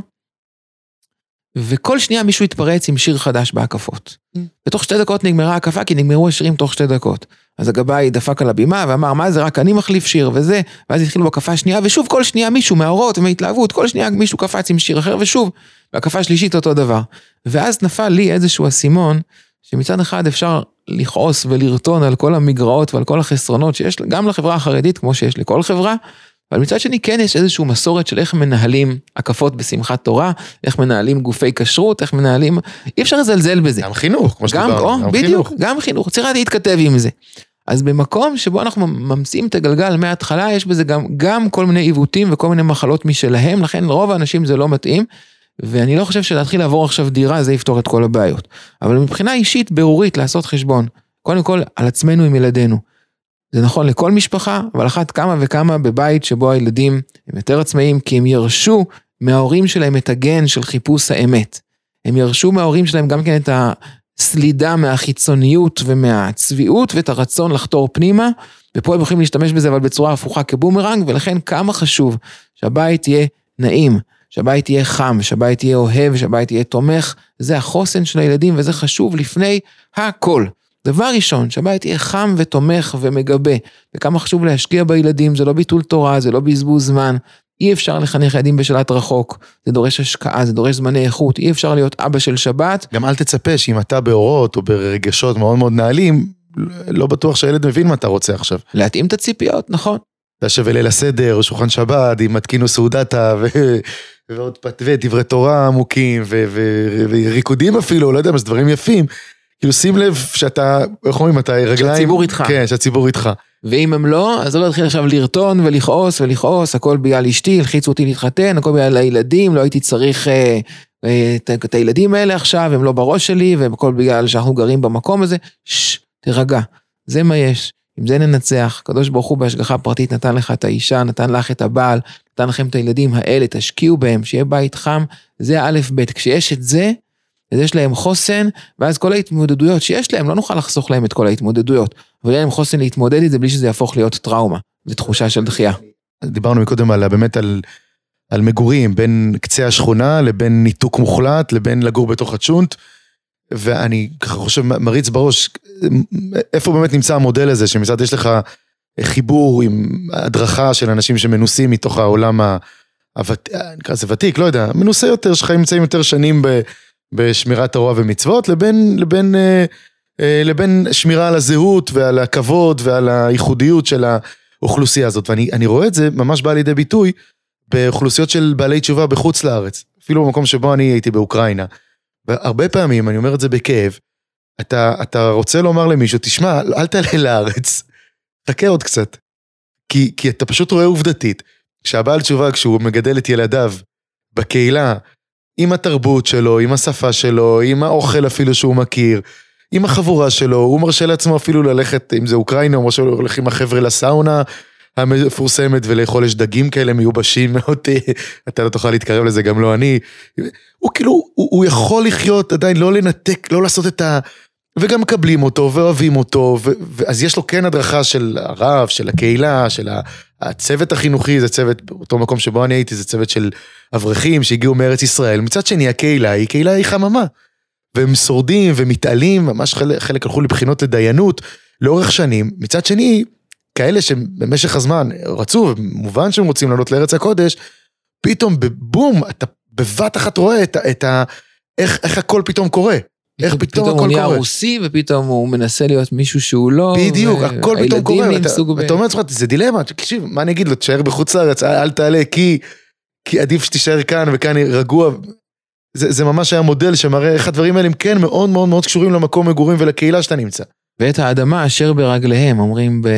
וכל שנייה מישהו התפרץ עם שיר חדש בהקפות. בתוך שתי דקות נגמרה ההקפה כי נגמרו השירים תוך שתי דקות. אז הגבאי דפק על הבימה ואמר מה זה רק אני מחליף שיר וזה, ואז התחילו בהקפה שנייה ושוב כל שנייה מישהו מהאורות ומהתלהבות, כל שנייה מישהו קפץ עם שיר אחר ושוב, בהקפה שלישית אותו דבר. ואז נפל לי איזשהו אסימון, שמצד אחד אפשר לכעוס ולרטון על כל המגרעות ועל כל החסרונות שיש גם לחברה החרדית כמו שיש לכל חברה, אבל מצד שני כן יש איזושהי מסורת של איך מנהלים הקפות בשמחת תורה, איך מנהלים גופי כשרות, איך מנהלים, אי אפשר לזלזל בזה. גם חינוך, כמו גם, שדיברנו. או, גם בדיוק, חינוך. גם חינוך, צריך להתכתב עם זה. אז במקום שבו אנחנו ממציאים את הגלגל מההתחלה, יש בזה גם, גם כל מיני עיוותים וכל מיני מחלות משלהם, לכן לרוב האנשים זה לא מתאים, ואני לא חושב שלהתחיל לעבור עכשיו דירה זה יפתור את כל הבעיות. אבל מבחינה אישית, ברורית, לעשות חשבון, קודם כל על עצמנו עם ילדינו. זה נכון לכל משפחה, אבל אחת כמה וכמה בבית שבו הילדים הם יותר עצמאיים, כי הם ירשו מההורים שלהם את הגן של חיפוש האמת. הם ירשו מההורים שלהם גם כן את הסלידה מהחיצוניות ומהצביעות ואת הרצון לחתור פנימה, ופה הם יכולים להשתמש בזה אבל בצורה הפוכה כבומרנג, ולכן כמה חשוב שהבית יהיה נעים, שהבית יהיה חם, שהבית יהיה אוהב, שהבית יהיה תומך, זה החוסן של הילדים וזה חשוב לפני הכל. דבר ראשון, שהבית יהיה חם ותומך ומגבה, וכמה חשוב להשקיע בילדים, זה לא ביטול תורה, זה לא בזבוז זמן, אי אפשר לחנך ילדים בשלט רחוק, זה דורש השקעה, זה דורש זמני איכות, אי אפשר להיות אבא של שבת, גם אל תצפה שאם אתה באורות או ברגשות מאוד מאוד נעלים, לא בטוח שהילד מבין מה אתה רוצה עכשיו. להתאים את הציפיות, נכון. אתה שווה ליל הסדר, שולחן שבת, עם מתקינו סעודתה, ו... ועוד פתווה, דברי תורה עמוקים, ו... ו... וריקודים אפילו, לא יודע מה, זה דברים יפים. כאילו שים לב שאתה, איך אומרים, אתה רגליים... שהציבור איתך. כן, שהציבור איתך. ואם הם לא, אז לא להתחיל עכשיו לרטון ולכעוס ולכעוס, הכל בגלל אשתי, הלחיצו אותי להתחתן, הכל בגלל הילדים, לא הייתי צריך אה, אה, את, את הילדים האלה עכשיו, הם לא בראש שלי, והכל בגלל שאנחנו גרים במקום הזה. ששש, תירגע, זה מה יש. עם זה ננצח, הקדוש ברוך הוא בהשגחה פרטית נתן לך את האישה, נתן לך את הבעל, נתן לכם את הילדים האלה, תשקיעו בהם, שיהיה בית חם, זה א' ב', כשיש את זה, אז יש להם חוסן, ואז כל ההתמודדויות שיש להם, לא נוכל לחסוך להם את כל ההתמודדויות, אבל יהיה להם חוסן להתמודד עם זה בלי שזה יהפוך להיות טראומה ותחושה של דחייה. דיברנו מקודם על, באמת על, על מגורים, בין קצה השכונה לבין ניתוק מוחלט, לבין לגור בתוך הצ'ונט. ואני חושב, מריץ בראש, איפה באמת נמצא המודל הזה, שמצד יש לך חיבור עם הדרכה של אנשים שמנוסים מתוך העולם ה... הוות... נקרא לזה ותיק, לא יודע, מנוסה יותר, שחיים נמצאים יותר שנים ב... בשמירת תורה ומצוות, לבין, לבין, אה, אה, לבין שמירה על הזהות ועל הכבוד ועל הייחודיות של האוכלוסייה הזאת. ואני רואה את זה ממש בא לידי ביטוי באוכלוסיות של בעלי תשובה בחוץ לארץ, אפילו במקום שבו אני הייתי באוקראינה. והרבה פעמים, אני אומר את זה בכאב, אתה, אתה רוצה לומר למישהו, תשמע, אל תעלה לארץ, חכה עוד קצת. כי, כי אתה פשוט רואה עובדתית, שהבעל תשובה כשהוא מגדל את ילדיו בקהילה, עם התרבות שלו, עם השפה שלו, עם האוכל אפילו שהוא מכיר, עם החבורה שלו, הוא מרשה לעצמו אפילו ללכת, אם זה אוקראינה, הוא מרשה ללכת עם החבר'ה לסאונה המפורסמת ולאכול, יש דגים כאלה מיובשים [LAUGHS] מאוד, אתה לא תוכל להתקרב לזה, גם לא אני. הוא כאילו, הוא, הוא יכול לחיות עדיין, לא לנתק, לא לעשות את ה... וגם מקבלים אותו ואוהבים אותו, ו... ו... אז יש לו כן הדרכה של הרב, של הקהילה, של הצוות החינוכי, זה צוות, באותו מקום שבו אני הייתי, זה צוות של אברכים שהגיעו מארץ ישראל. מצד שני, הקהילה היא קהילה היא חממה. והם שורדים ומתעלים, ממש חלק, חלק הלכו לבחינות לדיינות לאורך שנים. מצד שני, כאלה שבמשך הזמן רצו, מובן שהם רוצים לעלות לארץ הקודש, פתאום בבום, אתה בבת אחת רואה את, את ה... איך, איך הכל פתאום קורה. איך פתאום פתאום הוא הכל נהיה קורה. רוסי ופתאום הוא מנסה להיות מישהו שהוא לא. בדיוק, הכל פתאום קורה, ואתה סוג ב- ואתה אומר לעצמך, זה דילמה, תקשיב, מה אני אגיד לו, תשאר בחוץ לארץ, אל אל תעלה, כי, כי עדיף שתישאר כאן, וכאן רגוע. זה, זה ממש היה מודל שמראה איך הדברים האלה הם כן מאוד מאוד מאוד קשורים למקום מגורים ולקהילה שאתה נמצא. ואת האדמה אשר ברגליהם, אומרים ב...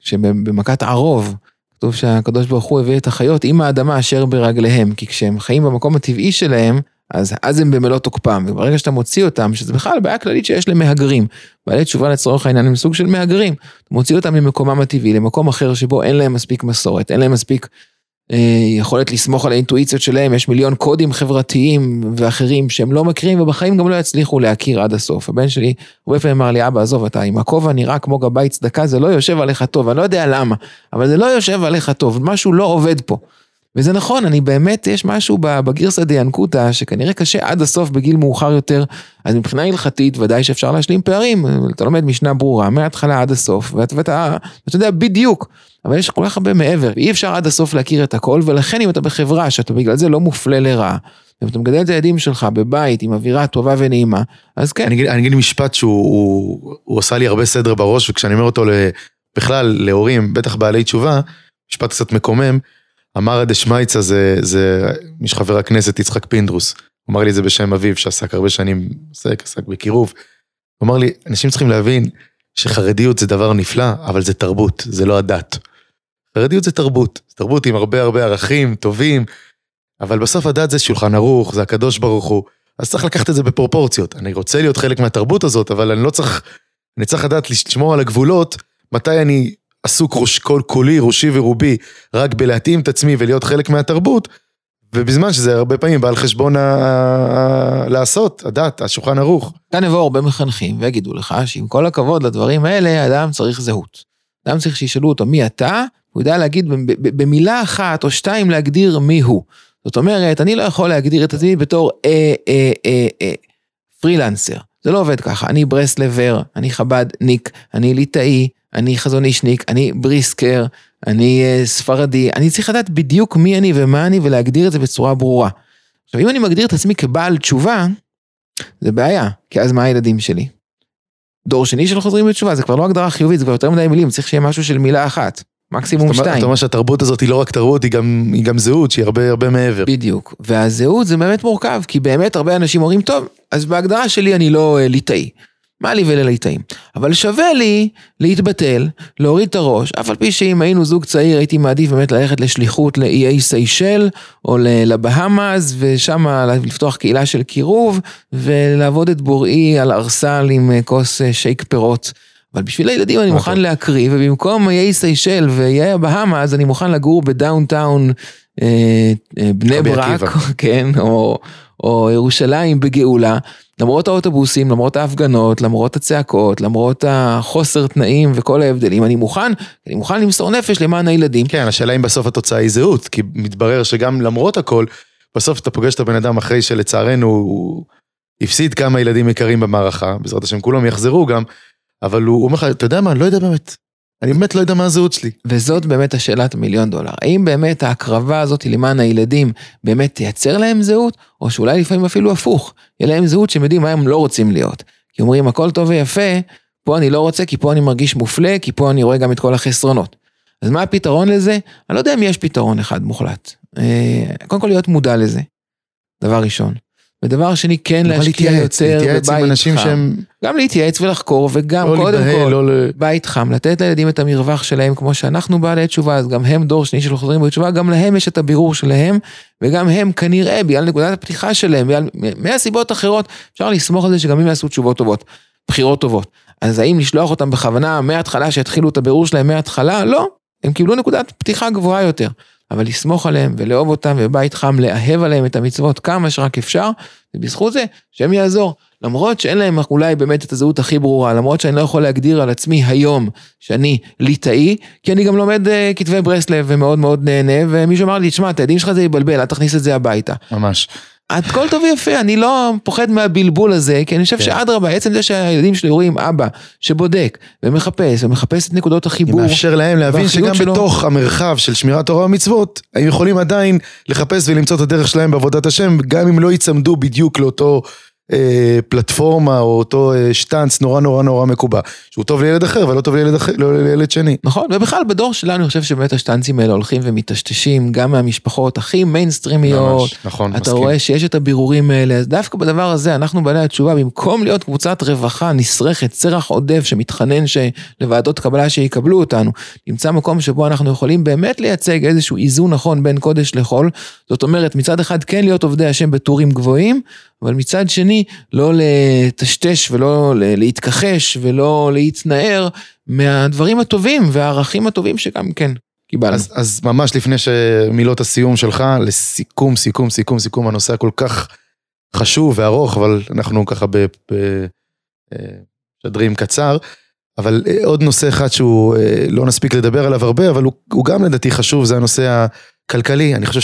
שבמכת ערוב, כתוב שהקדוש ברוך הוא הביא את החיות עם האדמה אשר ברגליהם, כי כשהם חיים במקום הטבעי שלהם, אז, אז הם במלוא תוקפם, וברגע שאתה מוציא אותם, שזה בכלל בעיה כללית שיש למהגרים, בעלי תשובה לצורך העניין הם סוג של מהגרים, אתה מוציא אותם ממקומם הטבעי למקום אחר שבו אין להם מספיק מסורת, אין להם מספיק יכולת לסמוך על האינטואיציות שלהם, יש מיליון קודים חברתיים ואחרים שהם לא מכירים ובחיים גם לא יצליחו להכיר עד הסוף. הבן שלי הרבה פעמים אמר לי, אבא עזוב אתה, אם הכובע נראה כמו גבאי צדקה זה לא יושב עליך טוב, אני לא יודע למה, אבל זה לא יושב עליך טוב, משהו לא עובד פה. וזה נכון, אני באמת, יש משהו בגרסא דיאנקותא שכנראה קשה עד הסוף בגיל מאוחר יותר, אז מבחינה הלכתית ודאי שאפשר להשלים פערים, אתה לומד משנה ברורה מההתחלה עד הסוף, ואתה, ואתה, ואתה יודע בדיוק, אבל יש כל כך הרבה מעבר, אי אפשר עד הסוף להכיר את הכל, ולכן אם אתה בחברה שאתה בגלל זה לא מופלה לרעה, אם אתה מגדל את הילדים שלך בבית עם אווירה טובה ונעימה, אז כן, אני אגיד, אני אגיד משפט שהוא הוא, הוא עשה לי הרבה סדר בראש, וכשאני אומר אותו בכלל להורים, בטח בעלי תשובה, משפט קצת מקומם, אמר הדשמייצה זה, זה מי שחבר הכנסת יצחק פינדרוס, אמר לי את זה בשם אביו, שעסק הרבה שנים, עסק, עסק בקירוב. הוא אמר לי, אנשים צריכים להבין שחרדיות זה דבר נפלא, אבל זה תרבות, זה לא הדת. חרדיות זה תרבות, זה תרבות עם הרבה הרבה ערכים טובים, אבל בסוף הדת זה שולחן ערוך, זה הקדוש ברוך הוא. אז צריך לקחת את זה בפרופורציות. אני רוצה להיות חלק מהתרבות הזאת, אבל אני לא צריך, אני צריך לדעת לשמור על הגבולות, מתי אני עסוק ראש כל כולי, ראשי ורובי, רק בלהתאים את עצמי ולהיות חלק מהתרבות, ובזמן שזה הרבה פעמים בא על חשבון ה... לעשות, הדת, השולחן ערוך. כאן יבואו הרבה מחנכים ויגידו לך שעם כל הכבוד לדברים האלה, אדם צריך זהות. אדם צריך שישאלו אותו מי אתה, הוא יודע להגיד במילה אחת או שתיים להגדיר מי הוא. זאת אומרת, אני לא יכול להגדיר את עצמי בתור אה, אה, אה, אה, פרילנסר. זה לא עובד ככה, אני ברסלבר, אני חב"דניק, אני ליטאי, אני חזון אישניק, אני בריסקר, אני אה, ספרדי, אני צריך לדעת בדיוק מי אני ומה אני ולהגדיר את זה בצורה ברורה. עכשיו, אם אני מגדיר את עצמי כבעל תשובה, זה בעיה, כי אז מה הילדים שלי? דור שני של חוזרים בתשובה, זה כבר לא הגדרה חיובית, זה כבר יותר מדי מילים, צריך שיהיה משהו של מילה אחת, מקסימום שתיים. זאת אומרת שהתרבות הזאת היא לא רק תרבות, היא גם, היא גם זהות, שהיא הרבה הרבה מעבר. בדיוק, והזהות זה באמת מורכב, כי באמת הרבה אנשים אומרים, טוב, אז בהגדרה שלי אני לא אה, ליטאי. מה לי ולליטאים? אבל שווה לי להתבטל, להוריד את הראש, אף על פי שאם היינו זוג צעיר הייתי מעדיף באמת ללכת לשליחות לאיי סיישל או ל- לבהאמאז ושם לפתוח קהילה של קירוב ולעבוד את בוראי על ערסל עם אה, כוס אה, שייק פירות. אבל בשביל הילדים אני מה מוכן טוב. להקריב ובמקום איי סיישל ואיי הבהאמאז אני מוכן לגור ב downtown אה, אה, בני ברק. [LAUGHS] כן, או, או ירושלים בגאולה, למרות האוטובוסים, למרות ההפגנות, למרות הצעקות, למרות החוסר תנאים וכל ההבדלים, אני מוכן, אני מוכן למסור נפש למען הילדים. כן, השאלה אם בסוף התוצאה היא זהות, כי מתברר שגם למרות הכל, בסוף אתה פוגש את הבן אדם אחרי שלצערנו הוא הפסיד כמה ילדים יקרים במערכה, בעזרת השם כולם יחזרו גם, אבל הוא אומר לך, אתה יודע מה, אני לא יודע באמת, אני באמת לא יודע מה הזהות שלי. וזאת באמת השאלת המיליון דולר. האם באמת ההקרבה הזאת למען הילדים באמת תייצר להם זהות, או שאולי לפעמים אפילו הפוך, יהיה להם זהות שהם יודעים מה הם לא רוצים להיות. כי אומרים הכל טוב ויפה, פה אני לא רוצה כי פה אני מרגיש מופלה, כי פה אני רואה גם את כל החסרונות. אז מה הפתרון לזה? אני לא יודע אם יש פתרון אחד מוחלט. אה, קודם כל להיות מודע לזה, דבר ראשון. ודבר שני, כן להשקיע להתייעץ, יותר להתייעץ עם בבית אנשים חם. שהם גם להתייעץ ולחקור, וגם לא קודם להיבהל, כל, לא ל... בית חם, לתת לילדים את המרווח שלהם כמו שאנחנו בעלי תשובה, אז גם הם דור שני של חוזרים בתשובה, גם להם יש את הבירור שלהם, וגם הם כנראה בגלל נקודת הפתיחה שלהם, בגלל מהסיבות אחרות, אפשר לסמוך על זה שגם הם יעשו תשובות טובות, בחירות טובות. אז האם לשלוח אותם בכוונה מההתחלה שיתחילו את הבירור שלהם מההתחלה? לא, הם קיבלו נקודת פתיחה גבוהה יותר. אבל לסמוך עליהם ולאהוב אותם ובית חם לאהב עליהם את המצוות כמה שרק אפשר, ובזכות זה שהם יעזור. למרות שאין להם אולי באמת את הזהות הכי ברורה, למרות שאני לא יכול להגדיר על עצמי היום שאני ליטאי, כי אני גם לומד uh, כתבי ברסלב ומאוד מאוד נהנה, ומישהו אמר לי, תשמע, את הילדים שלך זה יבלבל, אל תכניס את זה הביתה. ממש. הכל טוב ויפה, אני לא פוחד מהבלבול הזה, כי אני חושב כן. שאדרבה, עצם זה שהילדים שלי רואים אבא שבודק ומחפש ומחפש את נקודות החיבור. מאפשר להם להבין שגם שלו. בתוך המרחב של שמירת תורה ומצוות, הם יכולים עדיין לחפש ולמצוא את הדרך שלהם בעבודת השם, גם אם לא ייצמדו בדיוק לאותו אה, פלטפורמה או אותו אה, שטנץ נורא נורא נורא מקובע, שהוא טוב לילד אחר ולא טוב לילד, אחר, לא לילד שני. נכון, ובכלל בדור שלנו אני חושב שבאמת השטנצים האלה הולכים ומטשטשים גם מהמשפחות הכי מיינסטרימיות. ממש, נכון, אתה מסכים. רואה שיש את הבירורים האלה, אז דווקא בדבר הזה אנחנו בעלי התשובה, במקום להיות קבוצת רווחה נסרכת, סרח עודף שמתחנן. לוועדות קבלה שיקבלו אותנו, נמצא מקום שבו אנחנו יכולים באמת לייצג איזשהו איזון נכון בין קודש לחול. זאת אומרת, מצד אחד כן להיות עובדי השם בטורים גבוהים, אבל מצד שני לא לטשטש ולא להתכחש ולא להתנער מהדברים הטובים והערכים הטובים שגם כן קיבלנו. אז, אז ממש לפני שמילות הסיום שלך, לסיכום, סיכום, סיכום, סיכום, הנושא הכל כך חשוב וארוך, אבל אנחנו ככה בשדרים קצר. אבל אה, עוד נושא אחד שהוא אה, לא נספיק לדבר עליו הרבה, אבל הוא, הוא גם לדעתי חשוב, זה הנושא הכלכלי. אני חושב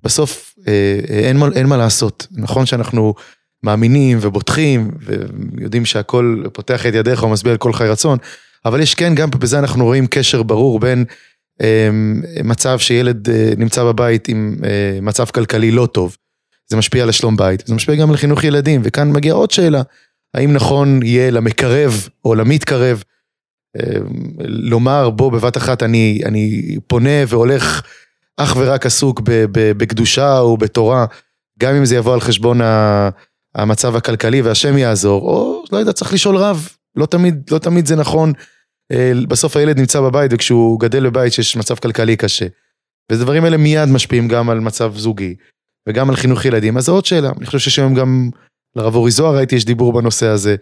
שבסוף אה, אה, אין, מה, אין מה לעשות. נכון שאנחנו מאמינים ובוטחים, ויודעים שהכל פותח את ידיך ומשביע על כל חי רצון, אבל יש כן, גם בזה אנחנו רואים קשר ברור בין אה, מצב שילד אה, נמצא בבית עם אה, מצב כלכלי לא טוב. זה משפיע על השלום בית, זה משפיע גם על חינוך ילדים, וכאן מגיעה עוד שאלה, האם נכון יהיה למקרב או למתקרב אה, לומר בוא בבת אחת אני, אני פונה והולך אך ורק עסוק בקדושה או בתורה, גם אם זה יבוא על חשבון המצב הכלכלי והשם יעזור, או לא יודע, צריך לשאול רב, לא תמיד, לא תמיד זה נכון, אה, בסוף הילד נמצא בבית וכשהוא גדל בבית שיש מצב כלכלי קשה. ודברים האלה מיד משפיעים גם על מצב זוגי וגם על חינוך ילדים, אז זו עוד שאלה, אני חושב שיש היום גם לרב אורי זוהר ראיתי יש דיבור בנושא הזה.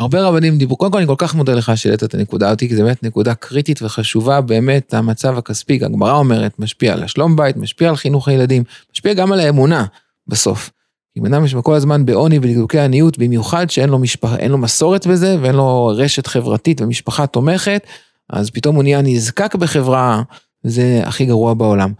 הרבה רבנים דיברו, קודם כל אני כל כך מודה לך שהעלית את הנקודה אותי, כי זו באמת נקודה קריטית וחשובה, באמת המצב הכספי, הגמרא אומרת, משפיע על השלום בית, משפיע על חינוך הילדים, משפיע גם על האמונה בסוף. אם אדם יש כל הזמן בעוני ולדקדוקי עניות, במיוחד שאין לו, משפח, לו מסורת בזה ואין לו רשת חברתית ומשפחה תומכת, אז פתאום הוא נהיה נזקק בחברה, וזה הכי גרוע בעולם.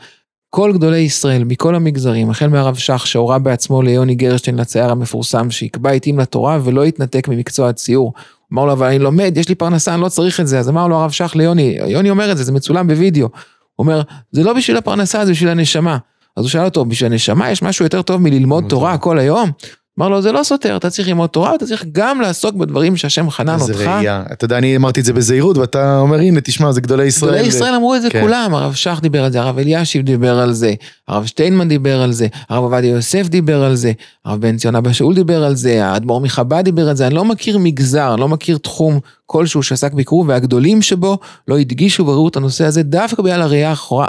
כל גדולי ישראל מכל המגזרים, החל מהרב שך שהורה בעצמו ליוני גרשטיין לצייר המפורסם שיקבע עתים לתורה ולא יתנתק ממקצוע הציור. אמר לו אבל אני לומד, יש לי פרנסה, אני לא צריך את זה, אז אמר לו הרב שך ליוני, יוני אומר את זה, זה מצולם בווידאו. הוא אומר, זה לא בשביל הפרנסה, זה בשביל הנשמה. אז הוא שאל אותו, בשביל הנשמה יש משהו יותר טוב מללמוד תורה כל היום? אמר לו, זה לא סותר, אתה צריך ללמוד תורה, אתה צריך גם לעסוק בדברים שהשם חנן איזה אותך. ראייה, אתה יודע, אני אמרתי את זה בזהירות ואתה אומר הנה תשמע זה גדולי ישראל. גדולי ישראל אמרו את זה כן. כולם, הרב שך דיבר על זה, הרב אלישיב דיבר על זה, הרב שטיינמן דיבר על זה, הרב עובדיה יוסף דיבר על זה, הרב בן ציון אבא שאול דיבר על זה, האדמו"ר מחב"ד דיבר על זה, אני לא מכיר מגזר, אני לא מכיר תחום כלשהו שעסק בקרוב, והגדולים שבו לא הדגישו וראו את הנושא הזה דווקא בגלל הראייה האחורה-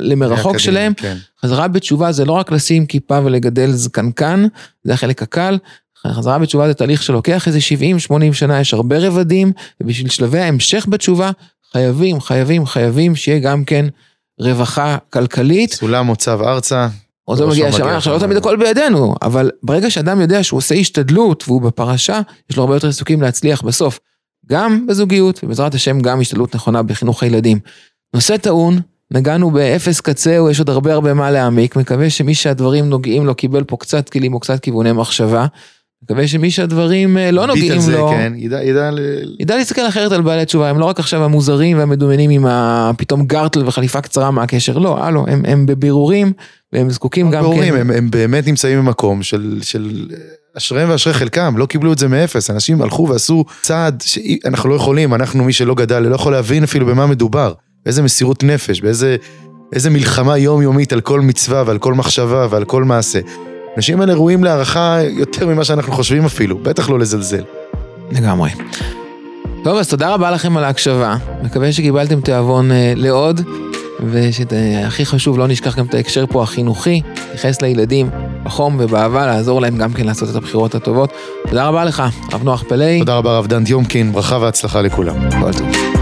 למרחוק שלהם. כן. חזרה בתשובה זה לא רק לשים כיפה ולגדל זקנקן, זה החלק הקל. חזרה בתשובה זה תהליך שלוקח איזה 70-80 שנה, יש הרבה רבדים, ובשביל שלבי ההמשך בתשובה, חייבים, חייבים, חייבים שיהיה גם כן רווחה כלכלית. סולם מוצב ארצה. עוד לא בראשו מגיע השמיים, עכשיו לא. תמיד הכל בידינו, אבל ברגע שאדם יודע שהוא עושה השתדלות והוא בפרשה, יש לו הרבה יותר סיכויים להצליח בסוף. גם בזוגיות, ובעזרת השם גם השתדלות נכונה בחינוך הילדים. נושא טעון, נגענו באפס קצהו, יש עוד הרבה הרבה מה להעמיק, מקווה שמי שהדברים נוגעים לו קיבל פה קצת כלים או קצת כיווני מחשבה. מקווה שמי שהדברים אה, לא נוגעים זה, לו, כן, ידע, ידע, ל- ידע להסתכל אחרת על בעלי תשובה, הם לא רק עכשיו המוזרים והמדומיינים עם ה... פתאום גרטל וחליפה קצרה מה הקשר, לא, הלו, הם, הם בבירורים, והם זקוקים גם ברור, כן. הם, הם באמת נמצאים במקום של, של אשריהם ואשרי חלקם, לא קיבלו את זה מאפס, אנשים הלכו ועשו צעד שאנחנו לא יכולים, אנחנו מי שלא גדל, לא יכול להבין אפילו במה מדובר, באיזה מסירות נפש, באיזה איזה מלחמה יומיומית על כל מצווה ועל כל מחשבה ועל כל מעשה. האנשים האלה ראויים להערכה יותר ממה שאנחנו חושבים אפילו, בטח לא לזלזל. לגמרי. טוב, אז תודה רבה לכם על ההקשבה. מקווה שקיבלתם תיאבון אה, לעוד, ושהכי חשוב, לא נשכח גם את ההקשר פה החינוכי, להתייחס לילדים בחום ובאהבה, לעזור להם גם כן לעשות את הבחירות הטובות. תודה רבה לך, הרב נוח פלאי. תודה רבה רב דן דיומקין, ברכה והצלחה לכולם. כל טוב.